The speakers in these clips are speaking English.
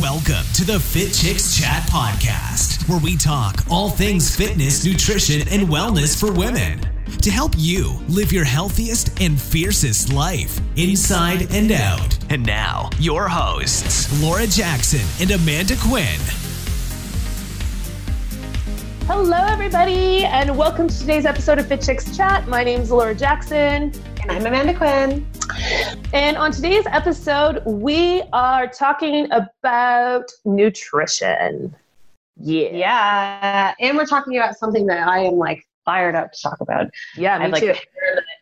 Welcome to the Fit Chicks Chat Podcast, where we talk all things fitness, nutrition, and wellness for women to help you live your healthiest and fiercest life inside and out. And now, your hosts, Laura Jackson and Amanda Quinn. Hello, everybody, and welcome to today's episode of Fit Chicks Chat. My name is Laura Jackson. And I'm Amanda Quinn. And on today's episode, we are talking about nutrition. Yeah. Yeah. And we're talking about something that I am like fired up to talk about. Yeah, me I'm like too.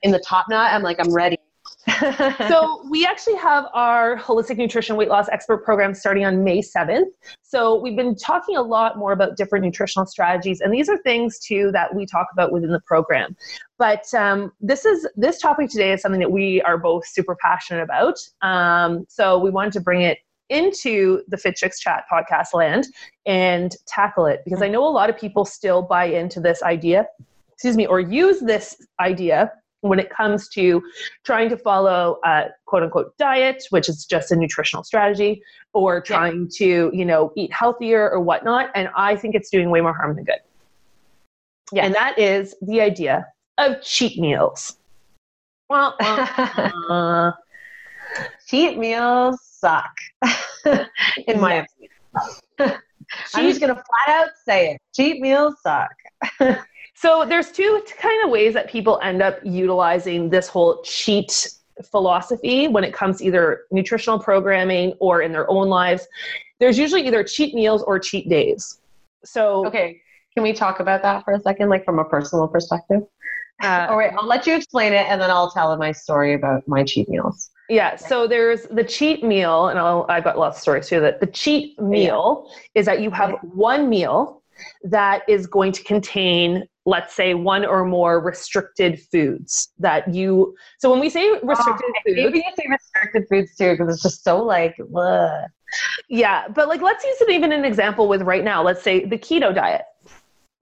in the top knot. I'm like, I'm ready. so we actually have our holistic nutrition weight loss expert program starting on May 7th. So we've been talking a lot more about different nutritional strategies, and these are things too that we talk about within the program. But um, this is this topic today is something that we are both super passionate about. Um, so we wanted to bring it into the Fit Chicks Chat podcast land and tackle it because I know a lot of people still buy into this idea, excuse me, or use this idea when it comes to trying to follow a quote unquote diet, which is just a nutritional strategy, or trying yeah. to, you know, eat healthier or whatnot. And I think it's doing way more harm than good. Yeah. And that is the idea of cheat meals. Well, uh, cheat meals suck, in my opinion. I'm just going to flat out say it. Cheat meals suck. So there's two kind of ways that people end up utilizing this whole cheat philosophy when it comes to either nutritional programming or in their own lives. There's usually either cheat meals or cheat days. So okay, can we talk about that for a second, like from a personal perspective? Uh, All right, I'll let you explain it, and then I'll tell my story about my cheat meals. Yeah, so there's the cheat meal, and I'll, I've got lots of stories too. That the cheat meal yeah. is that you have one meal that is going to contain let's say one or more restricted foods that you so when we say oh, restricted oh, foods maybe you say restricted foods too because it's just so like ugh. yeah but like let's use it even an example with right now let's say the keto diet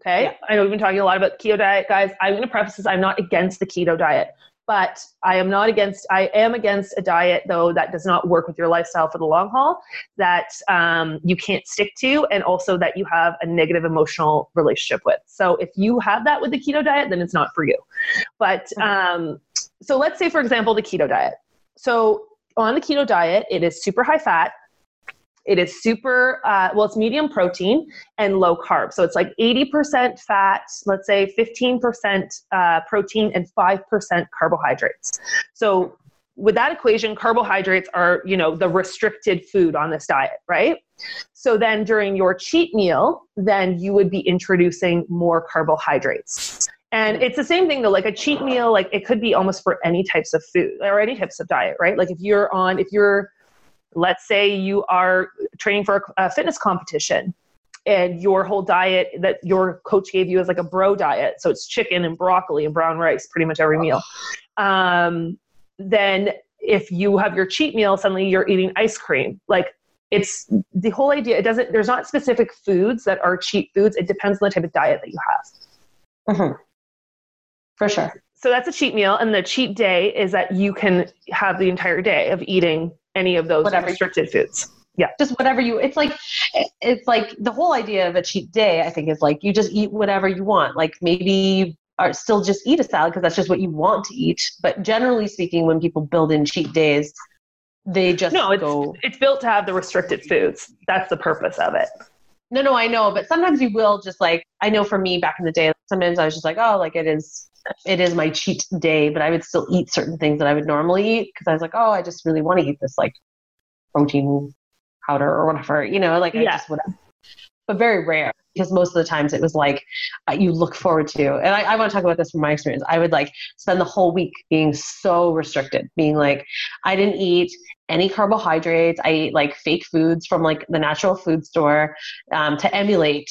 okay yeah. i know we've been talking a lot about keto diet guys i'm going to preface this i'm not against the keto diet but I am not against. I am against a diet though that does not work with your lifestyle for the long haul, that um, you can't stick to, and also that you have a negative emotional relationship with. So if you have that with the keto diet, then it's not for you. But um, so let's say, for example, the keto diet. So on the keto diet, it is super high fat, it is super, uh, well, it's medium protein and low carb. So it's like 80% fat, let's say 15% uh, protein and 5% carbohydrates. So with that equation, carbohydrates are, you know, the restricted food on this diet, right? So then during your cheat meal, then you would be introducing more carbohydrates. And it's the same thing though, like a cheat meal, like it could be almost for any types of food or any types of diet, right? Like if you're on, if you're Let's say you are training for a fitness competition and your whole diet that your coach gave you is like a bro diet. So it's chicken and broccoli and brown rice pretty much every meal. Um, then if you have your cheat meal, suddenly you're eating ice cream. Like it's the whole idea. It doesn't, there's not specific foods that are cheat foods. It depends on the type of diet that you have. Mm-hmm. For sure. So that's a cheat meal. And the cheat day is that you can have the entire day of eating any of those whatever. restricted foods. Yeah. Just whatever you it's like it's like the whole idea of a cheat day I think is like you just eat whatever you want. Like maybe are still just eat a salad because that's just what you want to eat. But generally speaking, when people build in cheat days, they just no, it's, go. It's built to have the restricted foods. That's the purpose of it. No, no, I know, but sometimes you will just like I know for me back in the day, sometimes I was just like, oh, like it is it is my cheat day, but I would still eat certain things that I would normally eat because I was like, oh, I just really want to eat this like protein powder or whatever, you know, like I just whatever. But very rare because most of the times it was like uh, you look forward to, and I, I want to talk about this from my experience. I would like spend the whole week being so restricted, being like, I didn't eat any carbohydrates. I ate like fake foods from like the natural food store um, to emulate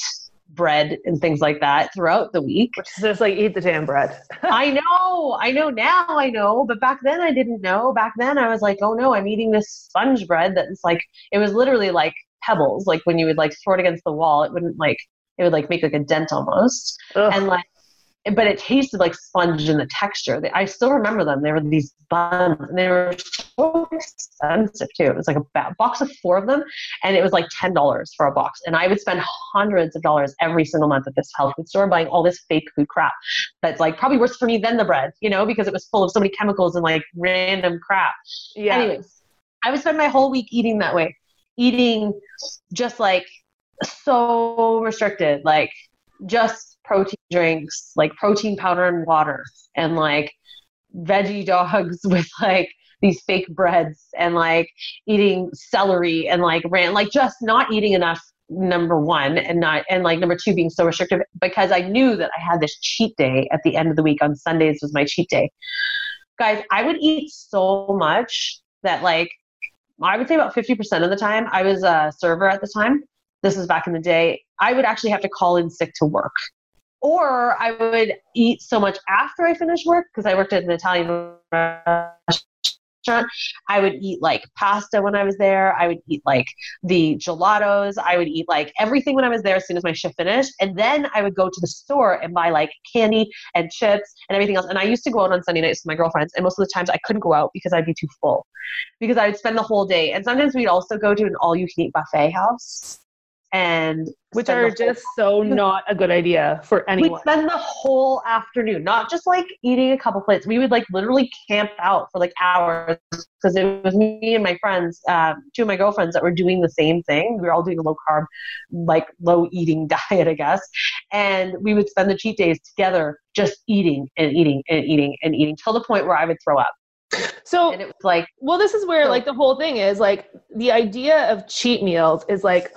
bread and things like that throughout the week. Which is just like eat the damn bread. I know, I know now, I know, but back then I didn't know. Back then I was like, oh no, I'm eating this sponge bread that's like, it was literally like pebbles. Like when you would like throw it against the wall, it wouldn't like, it would like make like a dent almost. Ugh. And like, but it tasted like sponge in the texture. I still remember them. They were these buns, and they were so expensive too. It was like a box of four of them, and it was like ten dollars for a box. And I would spend hundreds of dollars every single month at this health food store buying all this fake food crap. That's like probably worse for me than the bread, you know, because it was full of so many chemicals and like random crap. Yeah. Anyways, I would spend my whole week eating that way, eating just like so restricted, like just protein drinks, like protein powder and water, and like veggie dogs with like these fake breads and like eating celery and like ran like just not eating enough number one and not and like number two being so restrictive because i knew that i had this cheat day at the end of the week on sundays was my cheat day. Guys i would eat so much that like i would say about 50% of the time i was a server at the time. This was back in the day. I would actually have to call in sick to work or I would eat so much after I finished work because I worked at an Italian restaurant. I would eat like pasta when I was there. I would eat like the gelatos. I would eat like everything when I was there as soon as my shift finished. And then I would go to the store and buy like candy and chips and everything else. And I used to go out on Sunday nights with my girlfriends. And most of the times I couldn't go out because I'd be too full because I would spend the whole day. And sometimes we'd also go to an all you can eat buffet house and which are just so not a good idea for anyone. We spend the whole afternoon, not just like eating a couple plates. We would like literally camp out for like hours because it was me and my friends, um, two of my girlfriends that were doing the same thing. We were all doing a low carb, like low eating diet, I guess. And we would spend the cheat days together, just eating and eating and eating and eating till the point where I would throw up. So and it was like, well, this is where so, like the whole thing is like the idea of cheat meals is like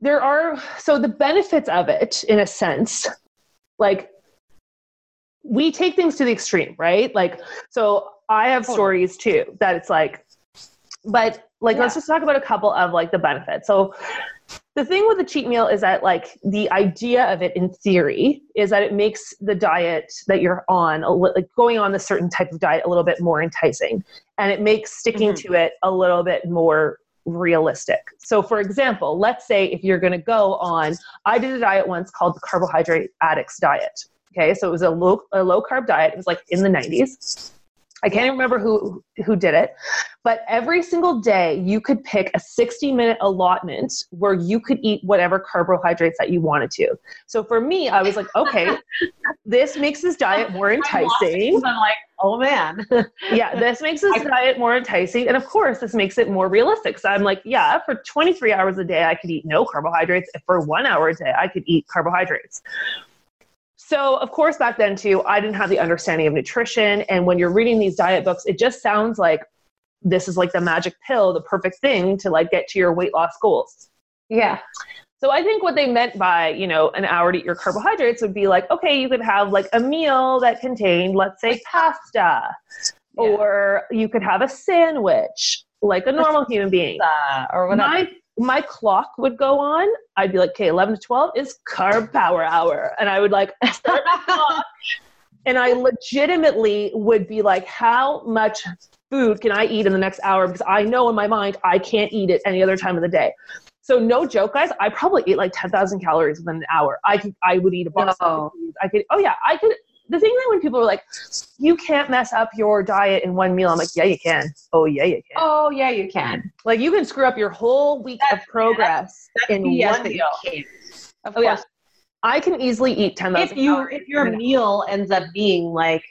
there are so the benefits of it in a sense like we take things to the extreme right like so i have stories too that it's like but like yeah. let's just talk about a couple of like the benefits so the thing with the cheat meal is that like the idea of it in theory is that it makes the diet that you're on like going on the certain type of diet a little bit more enticing and it makes sticking mm-hmm. to it a little bit more realistic. So, for example, let's say if you're going to go on, I did a diet once called the Carbohydrate Addicts Diet. Okay, so it was a low, a low carb diet. It was like in the 90s. I can't remember who who did it, but every single day you could pick a 60 minute allotment where you could eat whatever carbohydrates that you wanted to. So for me, I was like, okay, this makes this diet more enticing. I'm like, oh man. yeah, this makes this diet more enticing. And of course, this makes it more realistic. So I'm like, yeah, for 23 hours a day, I could eat no carbohydrates. If for one hour a day, I could eat carbohydrates. So, of course, back then too, I didn't have the understanding of nutrition. And when you're reading these diet books, it just sounds like this is like the magic pill, the perfect thing to like get to your weight loss goals. Yeah. So I think what they meant by, you know, an hour to eat your carbohydrates would be like, okay, you could have like a meal that contained, let's say, pasta, yeah. or you could have a sandwich like a normal human being. Or whatever. My my clock would go on. I'd be like, okay, 11 to 12 is carb power hour. And I would like start my clock. And I legitimately would be like, how much food can I eat in the next hour? Because I know in my mind I can't eat it any other time of the day. So no joke, guys. I probably eat like ten thousand calories within an hour. I could, I would eat a box. No. Of I could. Oh yeah, I could the thing that when people are like, you can't mess up your diet in one meal, I'm like, yeah, you can. Oh, yeah, you can. Oh, yeah, you can. Like, you can screw up your whole week that's, of progress that's, that's in one meal. Of oh, course. Yeah. I can easily eat 10 if you if your meal ends up being like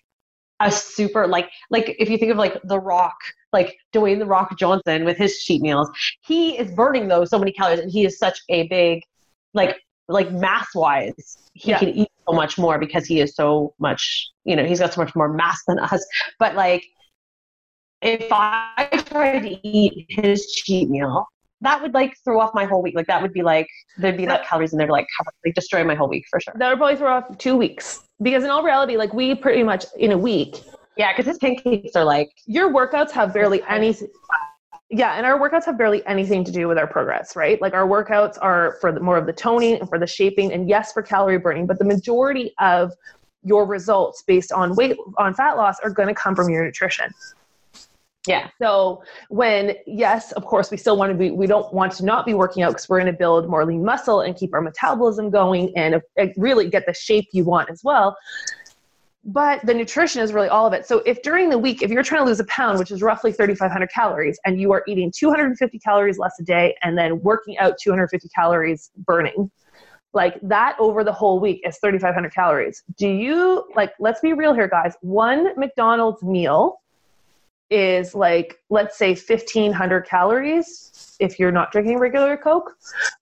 a super like like if you think of like the rock like Dwayne the Rock Johnson with his cheat meals he is burning those so many calories and he is such a big like like mass wise he yeah. can eat so much more because he is so much, you know, he's got so much more mass than us. But like, if I tried to eat his cheat meal, that would like throw off my whole week. Like that would be like there'd be like calories in there to like cover, like destroy my whole week for sure. That would probably throw off two weeks because in all reality, like we pretty much in a week. Yeah, because his pancakes are like your workouts have barely anything yeah and our workouts have barely anything to do with our progress right like our workouts are for the, more of the toning and for the shaping and yes for calorie burning but the majority of your results based on weight on fat loss are going to come from your nutrition Yeah. So when yes, of course, we still want to be. We don't want to not be working out because we're going to build more lean muscle and keep our metabolism going and uh, really get the shape you want as well. But the nutrition is really all of it. So if during the week, if you're trying to lose a pound, which is roughly 3,500 calories, and you are eating 250 calories less a day and then working out 250 calories burning, like that over the whole week is 3,500 calories. Do you like? Let's be real here, guys. One McDonald's meal is like let's say 1500 calories if you're not drinking regular coke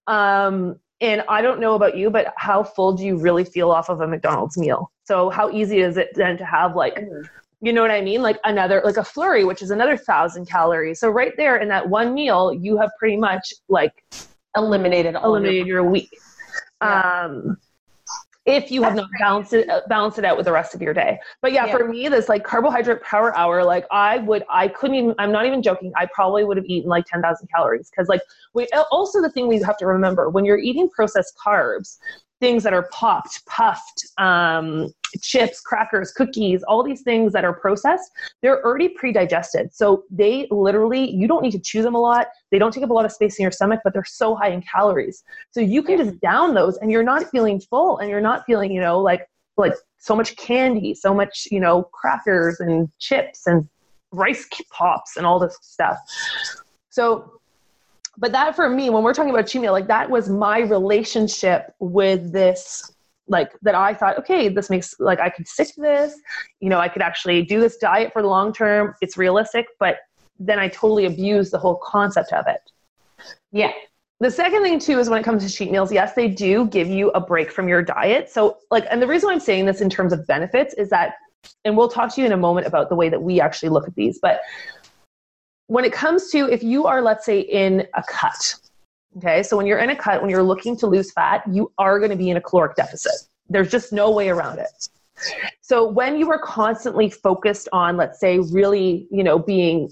um, and i don't know about you but how full do you really feel off of a mcdonald's meal so how easy is it then to have like you know what i mean like another like a flurry which is another thousand calories so right there in that one meal you have pretty much like eliminated eliminated your, your week yeah. um if you have not balanced it uh, balance it out with the rest of your day. But yeah, yeah, for me, this like carbohydrate power hour, like I would, I couldn't even. I'm not even joking. I probably would have eaten like ten thousand calories because like we uh, also the thing we have to remember when you're eating processed carbs, things that are popped, puffed, um, chips, crackers, cookies, all these things that are processed, they're already pre-digested. So they literally, you don't need to chew them a lot. They don't take up a lot of space in your stomach, but they're so high in calories. So you can just down those and you're not feeling full and you're not feeling, you know, like like so much candy, so much, you know, crackers and chips and rice pops and all this stuff. So but that for me, when we're talking about cheat meal, like that was my relationship with this like that I thought, okay, this makes like I could stick to this, you know, I could actually do this diet for the long term. It's realistic, but then I totally abused the whole concept of it. Yeah. The second thing too is when it comes to cheat meals, yes, they do give you a break from your diet. So like and the reason why I'm saying this in terms of benefits is that and we'll talk to you in a moment about the way that we actually look at these, but when it comes to if you are let's say in a cut Okay, so when you're in a cut, when you're looking to lose fat, you are going to be in a caloric deficit. There's just no way around it. So when you are constantly focused on, let's say, really, you know, being,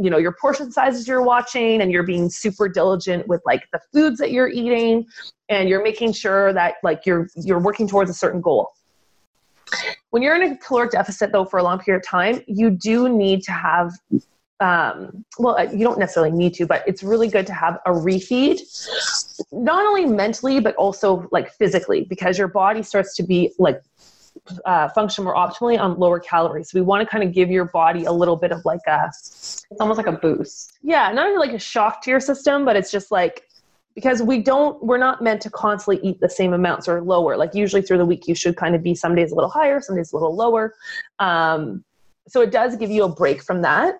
you know, your portion sizes you're watching and you're being super diligent with like the foods that you're eating and you're making sure that like you're you're working towards a certain goal. When you're in a caloric deficit though for a long period of time, you do need to have um, well, uh, you don't necessarily need to, but it's really good to have a refeed, not only mentally, but also like physically, because your body starts to be like uh, function more optimally on lower calories. So we want to kind of give your body a little bit of like a, it's almost like a boost. Yeah, not only like a shock to your system, but it's just like, because we don't, we're not meant to constantly eat the same amounts or lower. Like usually through the week, you should kind of be some days a little higher, some days a little lower. Um, so it does give you a break from that.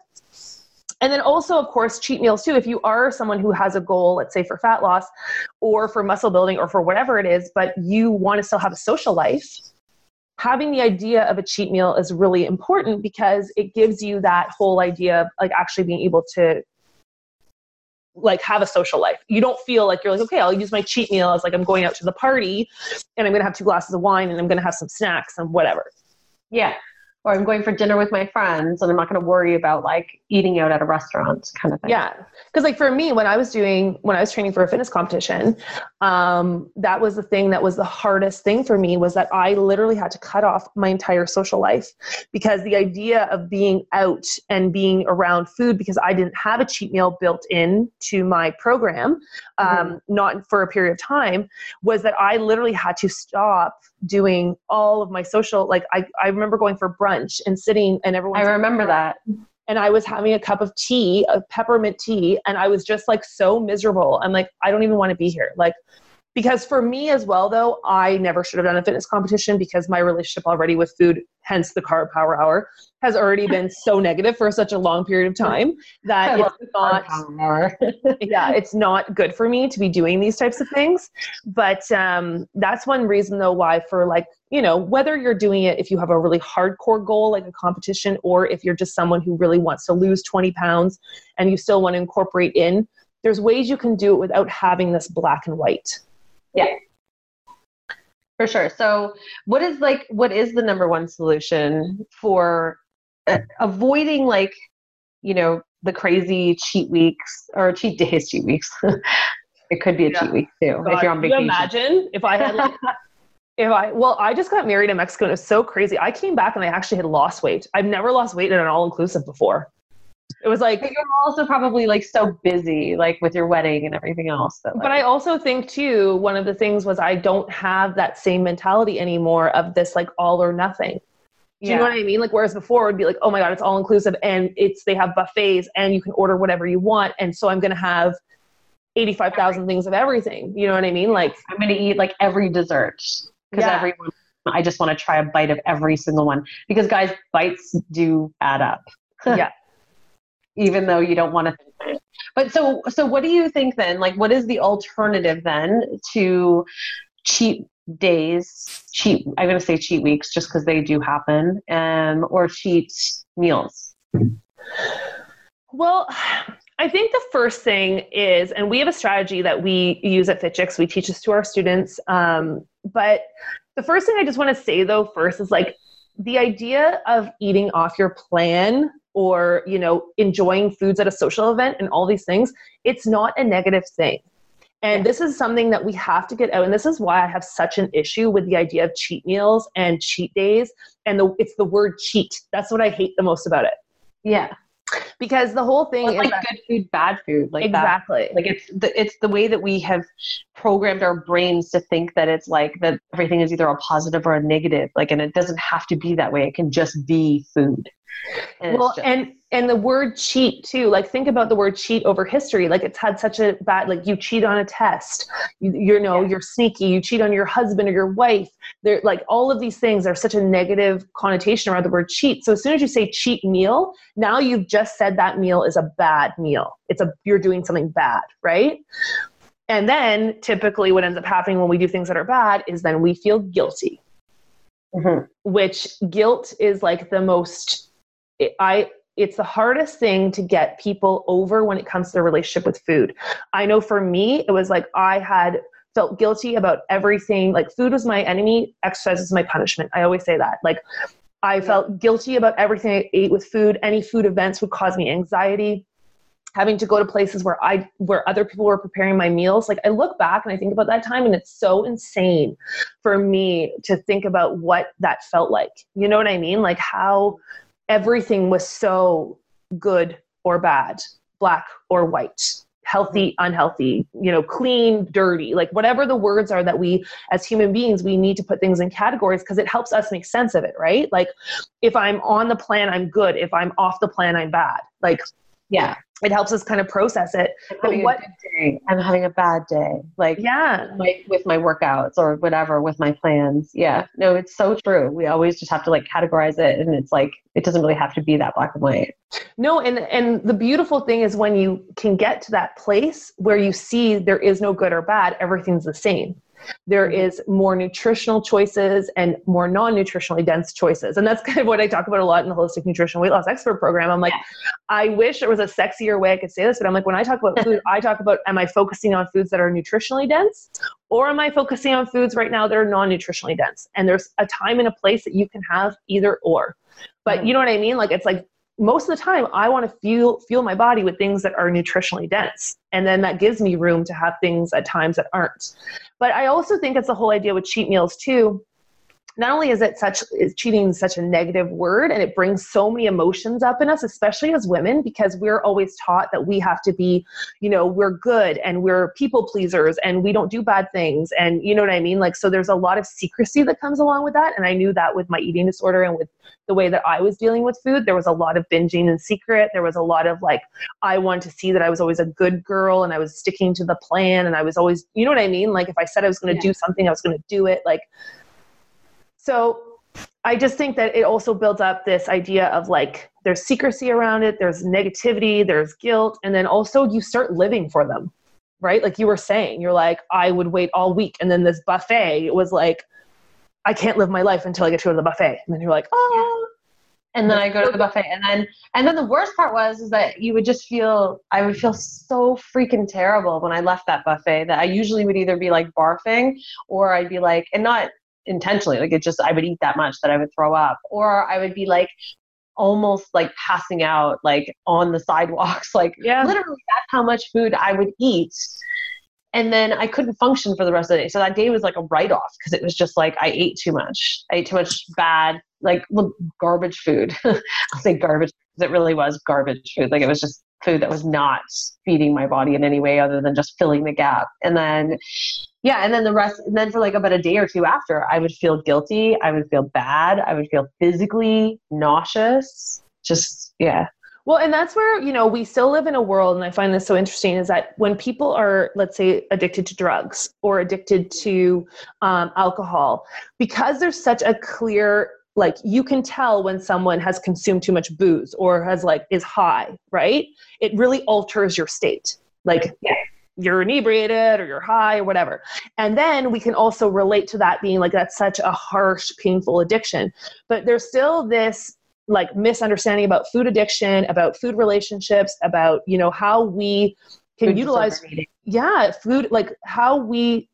And then also, of course, cheat meals too. If you are someone who has a goal, let's say for fat loss or for muscle building or for whatever it is, but you want to still have a social life, having the idea of a cheat meal is really important because it gives you that whole idea of like actually being able to like have a social life. You don't feel like you're like, okay, I'll use my cheat meal as like I'm going out to the party and I'm gonna have two glasses of wine and I'm gonna have some snacks and whatever. Yeah or I'm going for dinner with my friends and I'm not going to worry about like eating out at a restaurant kind of thing. Yeah. Cause like for me, when I was doing, when I was training for a fitness competition, um, that was the thing that was the hardest thing for me was that I literally had to cut off my entire social life because the idea of being out and being around food because I didn't have a cheat meal built in to my program, um, mm-hmm. not for a period of time was that I literally had to stop doing all of my social, like I, I remember going for brunch brunch and sitting and everyone. I remember that. And I was having a cup of tea, a peppermint tea, and I was just like so miserable. I'm like, I don't even want to be here. Like, because for me as well though i never should have done a fitness competition because my relationship already with food hence the carb power hour has already been so negative for such a long period of time that it's not yeah it's not good for me to be doing these types of things. But um, that's one reason though why for like you know whether you're doing it if you have a really hardcore goal like a competition or if you're just someone who really wants to lose 20 pounds and you still want to incorporate in there's ways you can do it without having this black and white yeah. For sure. So, what is like what is the number one solution for uh, avoiding like, you know, the crazy cheat weeks or cheat days, cheat weeks. it could be a yeah. cheat week too God, if you're on vacation. You imagine if I had like, if I well, I just got married in Mexico and it was so crazy. I came back and I actually had lost weight. I've never lost weight in an all inclusive before. It was like But you're also probably like so busy, like with your wedding and everything else. That, like, but I also think too, one of the things was I don't have that same mentality anymore of this like all or nothing. Do you know what I mean? Like whereas before it would be like, oh my god, it's all inclusive and it's they have buffets and you can order whatever you want, and so I'm gonna have eighty five thousand things of everything. You know what I mean? Like I'm going to eat like every dessert because Yeah. everyone. I just want to try a bite of every single one because guys, bites do add up. Yeah. Even though you don't want to. think it. But so so what do you think then? Like what is the alternative then to cheat days, cheat I'm to say cheat weeks just because they do happen, um or cheat meals. Well, I think the first thing is, and we have a strategy that we use at FitChicks. We teach this to our students. Um, but the first thing I just want to say, though, first is like the idea of eating off your plan or you know enjoying foods at a social event and all these things. It's not a negative thing. And this is something that we have to get out. And this is why I have such an issue with the idea of cheat meals and cheat days. And the, it's the word cheat. That's what I hate the most about it. Yeah. Because the whole thing is like that- good food, bad food, like that. exactly. like it's the it's the way that we have programmed our brains to think that it's like that everything is either a positive or a negative like and it doesn't have to be that way it can just be food and well just, and and the word cheat too like think about the word cheat over history like it's had such a bad like you cheat on a test you, you know Yeah. you're sneaky you cheat on your husband or your wife they're like all of these things are such a negative connotation around the word cheat so as soon as you say cheat meal now you've just said that meal is a bad meal it's a you're doing something bad right and then typically what ends up happening when we do things that are bad is then we feel guilty Mhm. which guilt is like the most it, i it's the hardest thing to get people over when it comes to their relationship with food. I know for me it was like i had felt guilty about everything like food was my enemy exercise was my punishment. I always say that. Like i felt guilty about everything i ate with food. Any food events would cause me anxiety. Having to go to places where i where other people were preparing my meals. Like i look back and i think about that time and it's so insane for me to think about what that felt like. You know what I mean? Like how everything was so good or bad, black or white, healthy, unhealthy, you know, clean, dirty, like whatever the words are that we as human beings we need to put things in categories because it helps us make sense of it, right? Like if I'm on the plan, I'm good. If I'm off the plan, I'm bad. Like yeah. It helps us kind of process it. I'm But having what a day. I'm having a bad day. Like yeah. my, with my workouts or whatever with my plans. Yeah. No it's so true. We always just have to like categorize it and it's like it doesn't really have to be that black and white. No, and and the beautiful thing is when you can get to that place where you see there is no good or bad, everything's the same. There Mhm. more nutritional choices and more non-nutritionally dense choices. And that's kind of what I talk about a lot in the holistic nutrition weight loss expert program. I'm like, I wish there was a sexier way I could say this, but I'm like, when I talk about food, I talk about am I focusing on foods that are nutritionally dense or am I focusing on foods right now that are non-nutritionally dense? And there's a time and a place that you can have either or. But Mhm. you know what I mean? Like it's like most of the time I want to fuel fuel my body with things that are nutritionally dense. And then that gives me room to have things at times that aren't. But I also think it's the whole idea with cheat meals too. Not only is it such is cheating such a negative word and it brings so many emotions up in us, especially as women, because we're always taught that we have to be, you know, we're good and we're people pleasers and we don't do bad things. And you know what I mean? Like so there's a lot of secrecy that comes along with that. And I knew that with my eating disorder and with the way that I was dealing with food. There was a lot of binging in secret. There was a lot of like, I wanted to see that I was always a good girl and I was sticking to the plan and I was always, you know what I mean? Like if I said I was going to Yeah. do something, I was going to do it. Like, so I just think that it also builds up this idea of like, there's secrecy around it, there's negativity, there's guilt, and then also you start living for them, right? Like you were saying, you're like, I would wait all week. And then this buffet was like, I can't live my life until I get to go to the buffet. And then you're like, oh, and then I go to the buffet, and then and then the worst part was is that you would just feel I would feel so freaking terrible when I left that buffet that I usually would either be like barfing or I'd be like, and not intentionally, like it just I would eat that much that I would throw up, or I would be like almost like passing out like on the sidewalks, like yeah. literally that's how much food I would eat. And then I couldn't function for the rest of the day. So that day was like a write off because it was just like I ate too much. I ate too much bad, like garbage food. I'll say garbage. Because it really was garbage food. Like it was just food that was not feeding my body in any way other than just filling the gap. And then, yeah, and then the rest, and then for like about a day or two after, I would feel guilty. I would feel bad. I would feel physically nauseous. Just, yeah. Well, and that's where, you know, we still live in a world, and I find this so interesting is that when people are, let's say, addicted to drugs or addicted to um, alcohol, because there's such a clear like you can tell when someone has consumed too much booze or has like is high right? It really alters your state. Like yeah. you're inebriated or you're high or whatever. And then we can also relate to that being like that's such a harsh painful addiction. But there's still this like misunderstanding about food addiction about food relationships about you know how we can food utilize yeah food like how we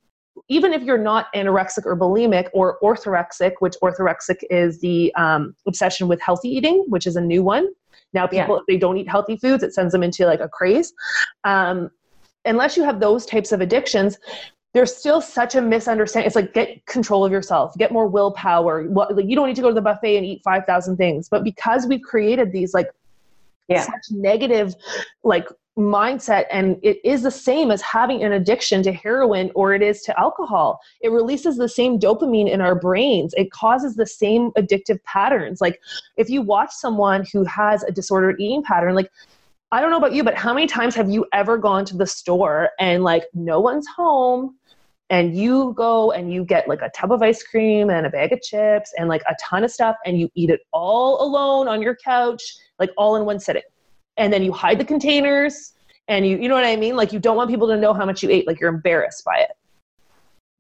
even if you're not anorexic or bulimic or orthorexic, which orthorexic is the um, obsession with healthy eating, which is a new one. Now, people, yeah. if they don't eat healthy foods, it sends them into like a craze. Um, unless you have those types of addictions, there's still such a misunderstanding. It's like get control of yourself, get more willpower. What, like you don't need to go to the buffet and eat five thousand things. But because we've created these like yeah. such negative like mindset and it is the same as having an addiction to heroin or it is to alcohol. It releases the same dopamine in our brains. It causes the same addictive patterns. Like if you watch someone who has a disordered eating pattern like i don't know about you but how many times have you ever gone to the store and like no one's home and you go and you get like a tub of ice cream and a bag of chips and like a ton of stuff and you eat it all alone on your couch like all in one sitting and then you hide the containers and you you know what I mean? Like you don't want people to know how much you ate, like you're embarrassed by it.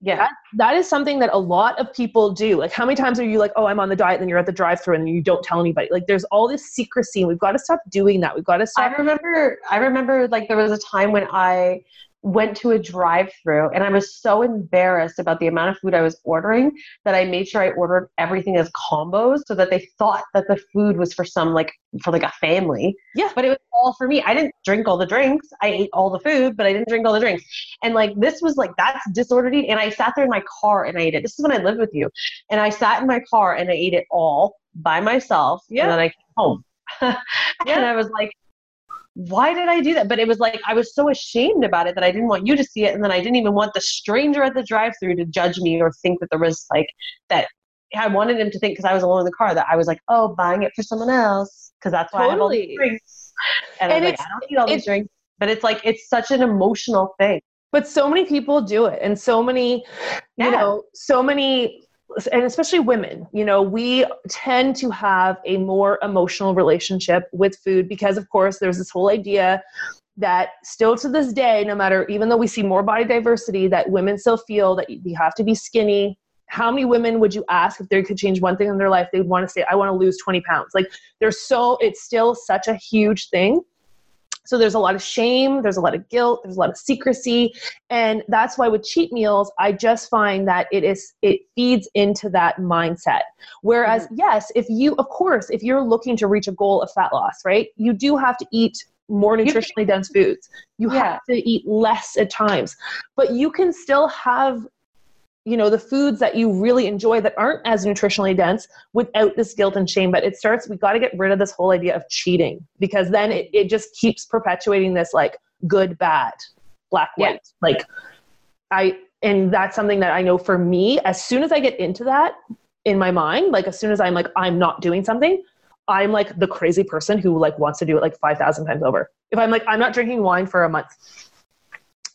Yeah. That, that is something that a lot of people do. Like how many times are you like, "Oh, I'm on the diet," and then you're at the drive-through and you don't tell anybody. Like there's all this secrecy and we've got to stop doing that. We've got to stop I remember I remember like there was a time when I went to a drive through and I was so embarrassed about the amount of food I was ordering that I made sure I ordered everything as combos so that they thought that the food was for some like for like a family. Yeah. But it was all for me. I didn't drink all the drinks. I ate all the food, but I didn't drink all the drinks. And like this was like that's disordered eating. And I sat there in my car and I ate it. This is when I lived with you. And I sat in my car and I ate it all by myself. Yeah. And then I came home. yeah. And I was like, why did I do that? But it was like I was so ashamed about it that I didn't want you to see it, and then I didn't even want the stranger at the drive-through to judge me or think that there was like that. I wanted him to think because I was alone in the car that I was like, oh, buying it for someone else because that's why totally. I have all these drinks. And, and I like, I don't need all these drinks. But it's like it's such an emotional thing. But so many people do it, and so many, yeah. you know, so many and especially women, you know, we tend to have a more emotional relationship with food because, of course, there's this whole idea that still to this day, no matter, even though we see more body diversity, that women still feel that you have to be skinny. How many women would you ask if they could change one thing in their life? They would want to say, I want to lose 20 pounds. Like, there's so, it's still such a huge thing. So there's a lot of shame, there's a lot of guilt, there's a lot of secrecy, and that's why with cheat meals, I just find that it is it feeds into that mindset. Whereas mm-hmm. yes, if you of course, if you're looking to reach a goal of fat loss, right? You do have to eat more nutritionally dense foods. You yeah. have to eat less at times. But you can still have you know the foods that you really enjoy that aren't as nutritionally dense without this guilt and shame. But it starts we got to get rid of this whole idea of cheating because then it, it just keeps perpetuating this like good bad black white. Yeah. like i and that's something that i know for me as soon as i get into that in my mind like as soon as i'm like i'm not doing something i'm like the crazy person who like wants to do it like 5000 times over. If i'm like i'm not drinking wine for a month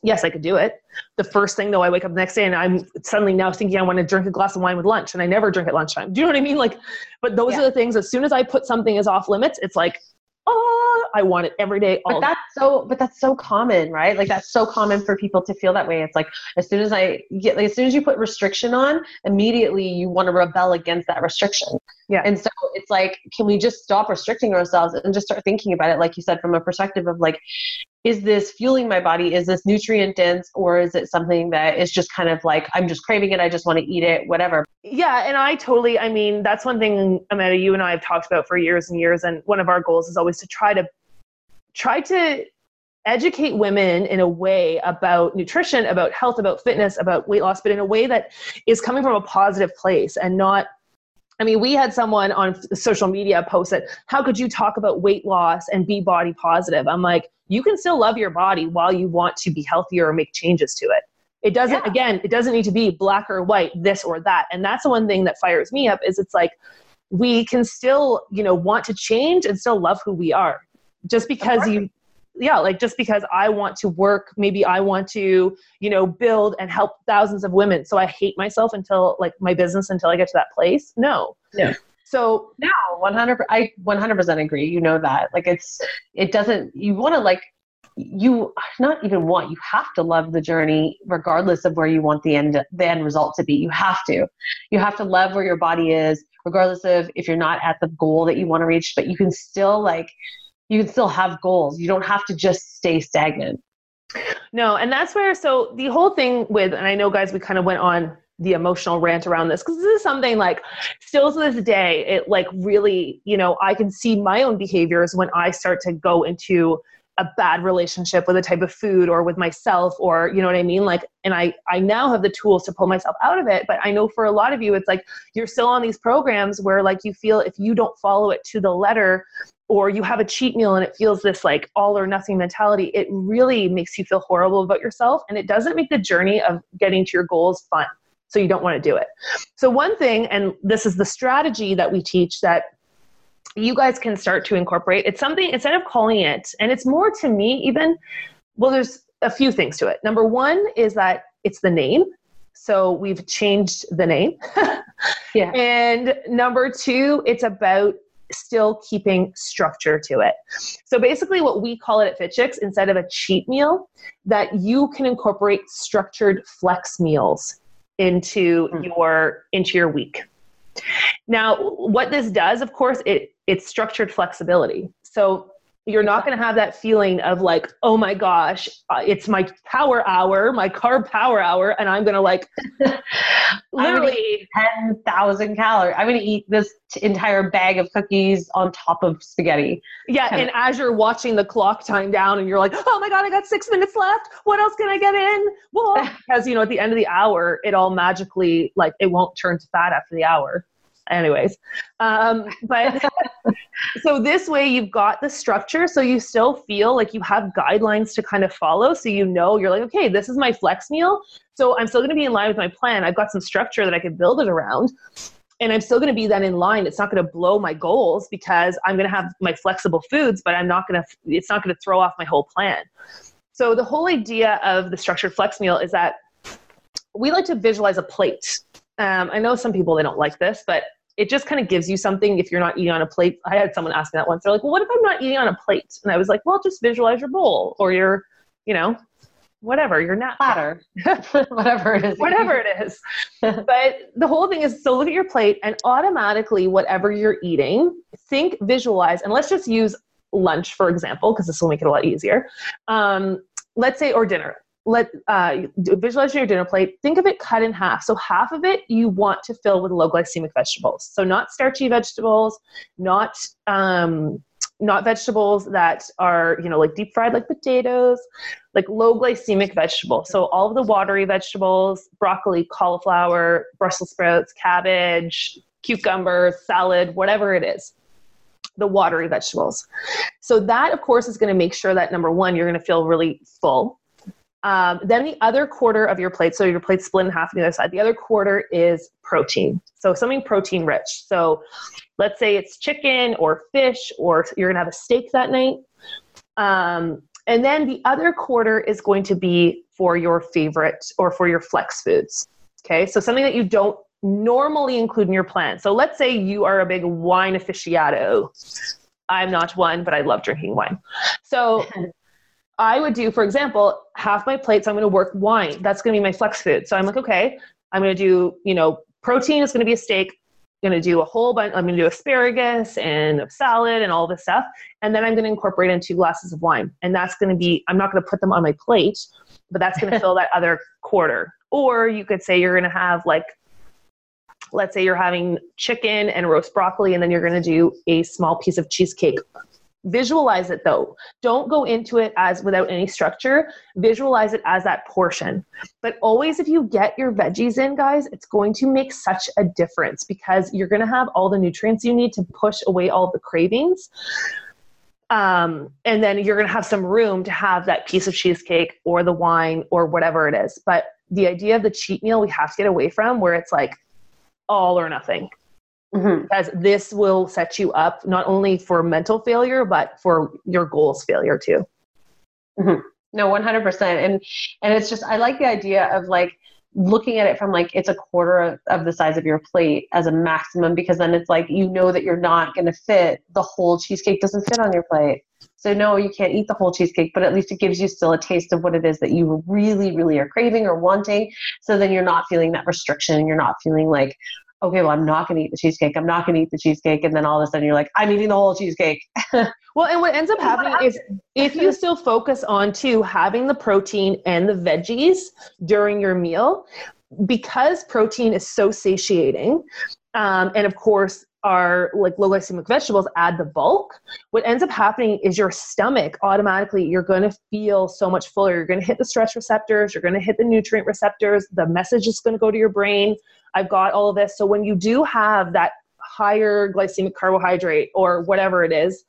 yes, I could do it. The first thing though, I wake up the next day and I'm suddenly now thinking I want to drink a glass of wine with lunch, and I never drink at lunchtime. Do you know what I mean? Like, but those yeah. are the things. As soon as I put something as off limits, it's like, oh, I want it every day. but that's so, but that's so common, right? Like that's so common for people to feel that way. It's like as soon as I get, like, as soon as you put restriction on, immediately you want to rebel against that restriction. Yeah. And so it's like, can we just stop restricting ourselves and just start thinking about it, like you said, from a perspective of like, is this fueling my body? Is this nutrient dense or is it something that is just kind of like, I'm just craving it, I just want to eat it, whatever? Yeah, and I totally, I mean, that's one thing, Amanda, you and I have talked about for years and years. And one of our goals is always to try to, try to educate women in a way about nutrition, about health, about fitness, about weight loss, but in a way that is coming from a positive place and not I mean, we had someone on social media post it. How could you talk about weight loss and be body positive? I'm like, you can still love your body while you want to be healthier or make changes to it. It doesn't, yeah. again, it doesn't need to be black or white, this or that. And that's the one thing that fires me up is it's like, we can still, you know, want to change and still love who we are. Just because you, yeah, like just because I want to work, maybe I want to, you know, build and help thousands of women. So I hate myself until like my business until I get to that place. No. Yeah. So now 100 I 100% agree. You know that. Like it's it doesn't you want to like you not even want you have to love the journey regardless of where you want the end the end result to be you have to you have to love where your body is regardless of if you're not at the goal that you want to reach but you can still like you can still have goals. You don't have to just stay stagnant. No and that's where so the whole thing with and i know guys we kind of went on the emotional rant around this because this is something like still to this day it like really you know i can see my own behaviors when i start to go into a bad relationship with a type of food or with myself or you know what i mean? Like and i i now have the tools to pull myself out of it but i know for a lot of you it's like you're still on these programs where like you feel if you don't follow it to the letter or you have a cheat meal and it feels this like all or nothing mentality it really makes you feel horrible about yourself and it doesn't make the journey of getting to your goals fun so you don't want to do it so one thing and this is the strategy that we teach that you guys can start to incorporate. It's something, instead of calling it, and it's more to me even, well, there's a few things to it. Number one is that it's the name. So we've changed the name. yeah. And number two, it's about still keeping structure to it. So basically what we call it at Fit Chicks, instead of a cheat meal, that you can incorporate structured flex meals into mm. your into your week. Now, what this does, of course, it it's structured flexibility. So you're not going to have that feeling of like, oh my gosh, uh, it's my power hour, my carb power hour, and I'm going to like literally 10,000 calories. I'm going to eat this entire bag of cookies on top of spaghetti. Yeah. Kind and as you're watching the clock time down and you're like, oh my God, I got six minutes left. What else can I get in? Well, because, you know, at the end of the hour, it all magically, like, it won't turn to fat after the hour anyways um, but so this way you've got the structure so you still feel like you have guidelines to kind of follow so you know you're like okay this is my flex meal so i'm still going to be in line with my plan. I've got some structure that i can build it around and i'm still going to be then in line. It's not going to blow my goals because i'm going to have my flexible foods but i'm not going to it's not going to throw off my whole plan. So the whole idea of the structured flex meal is that we like to visualize a plate um, I know some people they don't like this, but it just kind of gives you something if you're not eating on a plate. I had someone ask me that once. They're like, "Well, what if I'm not eating on a plate?" And I was like, "Well, just visualize your bowl or your, you know, whatever your nap platter, whatever it is, whatever it is." but the whole thing is, so look at your plate and automatically, whatever you're eating, think, visualize, and let's just use lunch for example, because this will make it a lot easier. Um, let's say or dinner let uh, visualize your dinner plate. Think of it cut in half. So half of it you want to fill with low glycemic vegetables. So not starchy vegetables not um, not vegetables that are you know like deep fried like potatoes like low glycemic vegetables. So all of the watery vegetables broccoli cauliflower brussels sprouts cabbage cucumber salad whatever it is the watery vegetables. So that of course is going to make sure that number one you're going to feel really full um, then the other quarter of your plate, so your plate's split in half on the other side, the other quarter is protein. So something protein rich. So let's say it's chicken or fish, or you're gonna have a steak that night. Um, and then the other quarter is going to be for your favorite or for your flex foods. Okay, so something that you don't normally include in your plan. So let's say you are a big wine aficionado. I'm not one, but I love drinking wine. So I would do, for example, half my plate. So I'm going to work wine. That's going to be my flex food. So I'm like, okay, I'm going to do, you know, protein is going to be a steak. I'm going to do a whole bunch. I'm going to do asparagus and a salad and all this stuff. And then I'm going to incorporate in two glasses of wine. And that's going to be, I'm not going to put them on my plate, but that's going to fill that other quarter. Or you could say you're going to have like, let's say you're having chicken and roast broccoli, and then you're going to do a small piece of cheesecake visualize it though. Don't go into it as without any structure. Visualize it as that portion. But always if you get your veggies in guys it's going to make such a difference because you're going to have all the nutrients you need to push away all the cravings. Um, and then you're going to have some room to have that piece of cheesecake or the wine or whatever it is. But the idea of the cheat meal we have to get away from where it's like all or nothing mm-hmm. because this will set you up not only for mental failure but for your goals failure too. Mm-hmm. no 100% and and it's just i like the idea of like looking at it from like it's a quarter of the size of your plate as a maximum because then it's like you know that you're not going to fit the whole cheesecake doesn't fit on your plate. So no you can't eat the whole cheesecake but at least it gives you still a taste of what it is that you really really are craving or wanting. So then you're not feeling that restriction. You're not feeling like okay, well, I'm not going to eat the cheesecake. I'm not going to eat the cheesecake. And then all of a sudden you're like, I'm eating the whole cheesecake. well, and what ends up happening is if you still focus on to having the protein and the veggies during your meal, because protein is so satiating, um, and of course, our like low glycemic vegetables add the bulk. What ends up happening is your stomach automatically you're going to feel so much fuller. You're going to hit the stretch receptors you're going to hit the nutrient receptors the message is going to go to your brain. I've got all of this. So when you do have that higher glycemic carbohydrate or whatever it is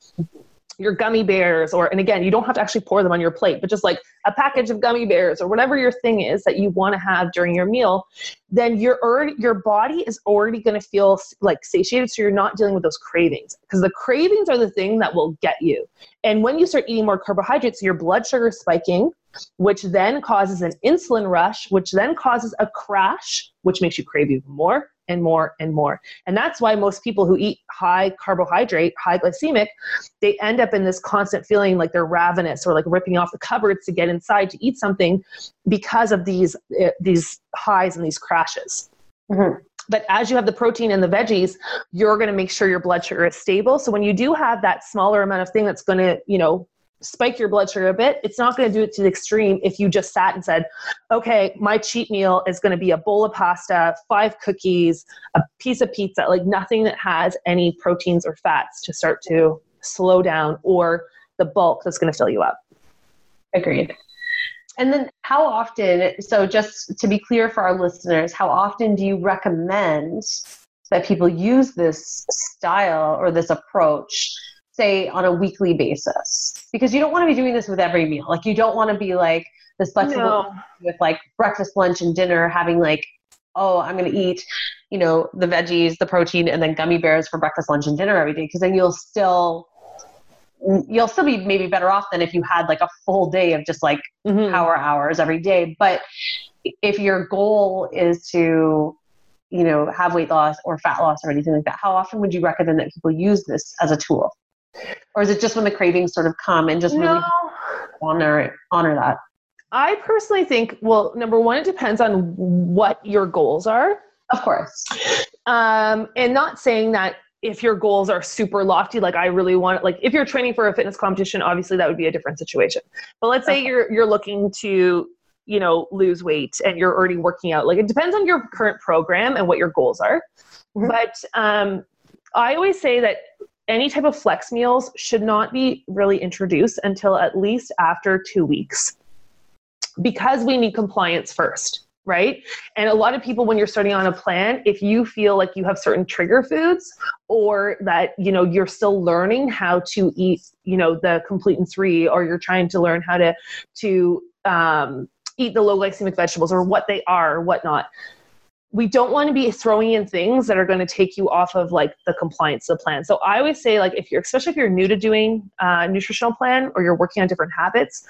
your gummy bears or and again you don't have to actually pour them on your plate but just like a package of gummy bears or whatever your thing is that you want to have during your meal then your your body is already going to feel like satiated so you're not dealing with those cravings because the cravings are the thing that will get you. And when you start eating more carbohydrates your blood sugar is spiking which then causes an insulin rush which then causes a crash which makes you crave even more and more and more. And that's why most people who eat high carbohydrate, high glycemic, they end up in this constant feeling like they're ravenous or like ripping off the cupboards to get inside to eat something because of these uh, these highs and these crashes. Mm-hmm. But as you have the protein and the veggies, you're going to make sure your blood sugar is stable. So when you do have that smaller amount of thing that's going to, you know, spike your blood sugar a bit. It's not going to do it to the extreme if you just sat and said, okay, my cheat meal is going to be a bowl of pasta, five cookies, a piece of pizza, like nothing that has any proteins or fats to start to slow down or the bulk that's going to fill you up. Agreed. And then, how often, so just to be clear for our listeners, how often do you recommend that people use this style or this approach say on a weekly basis. Because you don't want to be doing this with every meal. Like you don't want to be like this flexible no. with like breakfast lunch and dinner having like oh i'm going to eat you know the veggies the protein and then gummy bears for breakfast lunch and dinner every day. Because then you'll still you'll still be maybe better off than if you had like a full day of just like mm-hmm. power hours every day. But if your goal is to you know have weight loss or fat loss or anything like that how often would you recommend that people use this as a tool or is it just when the cravings sort of come and just really honor honor that? I personally think, well, number one, it depends on what your goals are. Of course. Um, and not saying that if your goals are super lofty, like I really want, like if you're training for a fitness competition, obviously that would be a different situation. But let's say okay. you're you're looking to, you know, lose weight and you're already working out. Like it depends on your current program and what your goals are. Mm-hmm. But um, I always say that any type of flex meals should not be really introduced until at least after two weeks. Because we need compliance first right? And a lot of people when you're starting on a plan if you feel like you have certain trigger foods or that you know you're still learning how to eat you know the complete and three or you're trying to learn how to to um, eat the low glycemic vegetables or what they are or whatnot we don't want to be throwing in things that are going to take you off of like the compliance of the plan. So I always say like if you're especially if you're new to doing a nutritional plan or you're working on different habits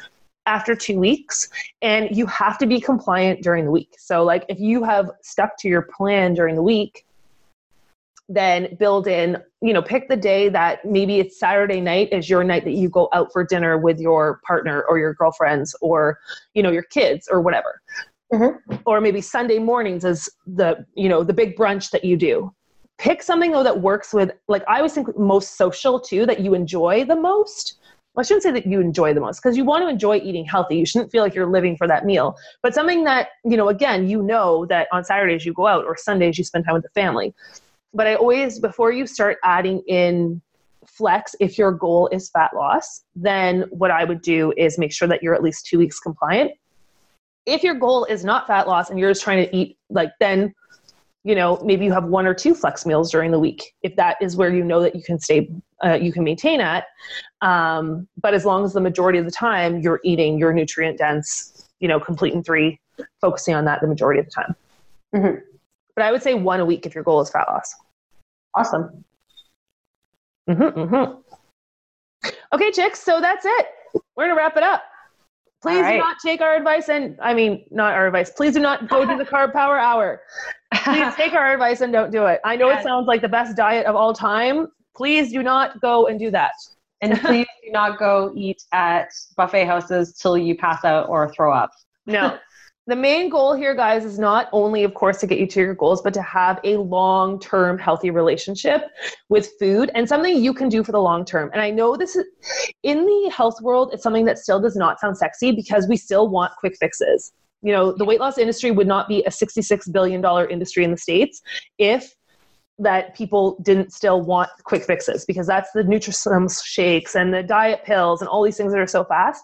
after 2 weeks and you have to be compliant during the week. So like if you have stuck to your plan during the week then build in, you know, pick the day that maybe it's Saturday night is your night that you go out for dinner with your partner or your girlfriends or, you know, your kids or whatever. Mm-hmm. Or maybe Sunday mornings is the, you know, the big brunch that you do. Pick something though that works with, like I always think most social too, that you enjoy the most. Well, I shouldn't say that you enjoy the most because you want to enjoy eating healthy. You shouldn't feel like you're living for that meal. But something that, you know, again, you know that on Saturdays you go out or Sundays you spend time with the family. But I always, before you start adding in flex if your goal is fat loss, then what I would do is make sure that you're at least two weeks compliant. If your goal is not fat loss and you're just trying to eat, like, then, you know, maybe you have one or two flex meals during the week if that is where you know that you can stay, uh, you can maintain at. Um, but as long as the majority of the time you're eating your nutrient dense, you know, complete in three, focusing on that the majority of the time. Mm-hmm. But I would say one a week if your goal is fat loss. Awesome. Mm-hmm, mm-hmm. Okay, chicks. So that's it. We're gonna wrap it up. Please right. do not take our advice and I mean not our advice. Please do not go to the carb power hour. Please take our advice and don't do it. I know it sounds like the best diet of all time. Please do not go and do that. And please do not go eat at buffet houses till you pass out or throw up. No the main goal here, guys, is not only, of course, to get you to your goals, but to have a long term healthy relationship with food and something you can do for the long term. And I know this is in the health world, it's something that still does not sound sexy because we still want quick fixes. You know, the weight loss industry would not be a $66 billion industry in the States if that people didn't still want quick fixes because that's the Nutrislim shakes and the diet pills and all these things that are so fast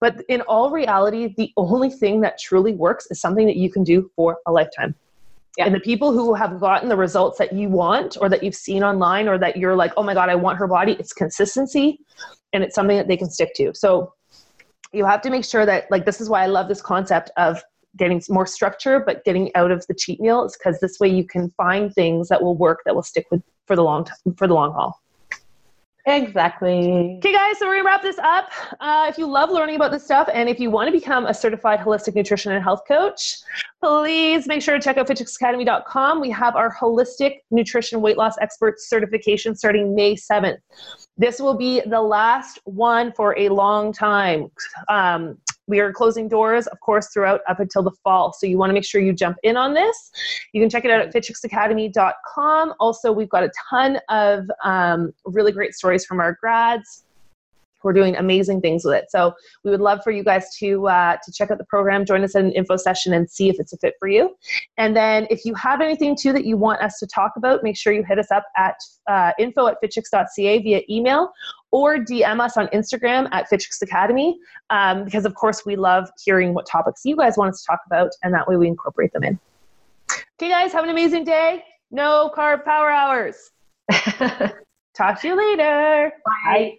but in all reality, the only thing that truly works is something that you can do for a lifetime. Yeah. And the people who have gotten the results that you want or that you've seen online or that you're like, oh my God, I want her body, it's consistency and it's something that they can stick to. So you have to make sure that, like, this is why I love this concept of getting more structure, but getting out of the cheat meals because this way you can find things that will work that will stick with for the long t- for the long haul. Exactly. Okay, guys, so we're gonna wrap this up. Uh, if you love learning about this stuff and if you want to become a certified holistic nutrition and health coach, please make sure to check out fitchicksacademy.com. We have our holistic nutrition weight loss expert certification starting May 7th. This will be the last one for a long time. Um, we are closing doors, of course, throughout up until the fall. So you want to make sure you jump in on this. You can check it out at fitchicksacademy.com. Also, we've got a ton of um, really great stories from our grads we're doing amazing things with it. So we would love for you guys to uh, to check out the program, join us in an info session, and see if it's a fit for you. And then if you have anything too that you want us to talk about, make sure you hit us up at uh, info at fitchicks.ca via email or DM us on Instagram at Fitchicks Academy um, because of course we love hearing what topics you guys want us to talk about, and that way we incorporate them in. Okay, guys, have an amazing day. No carb power hours. Talk to you later. Bye.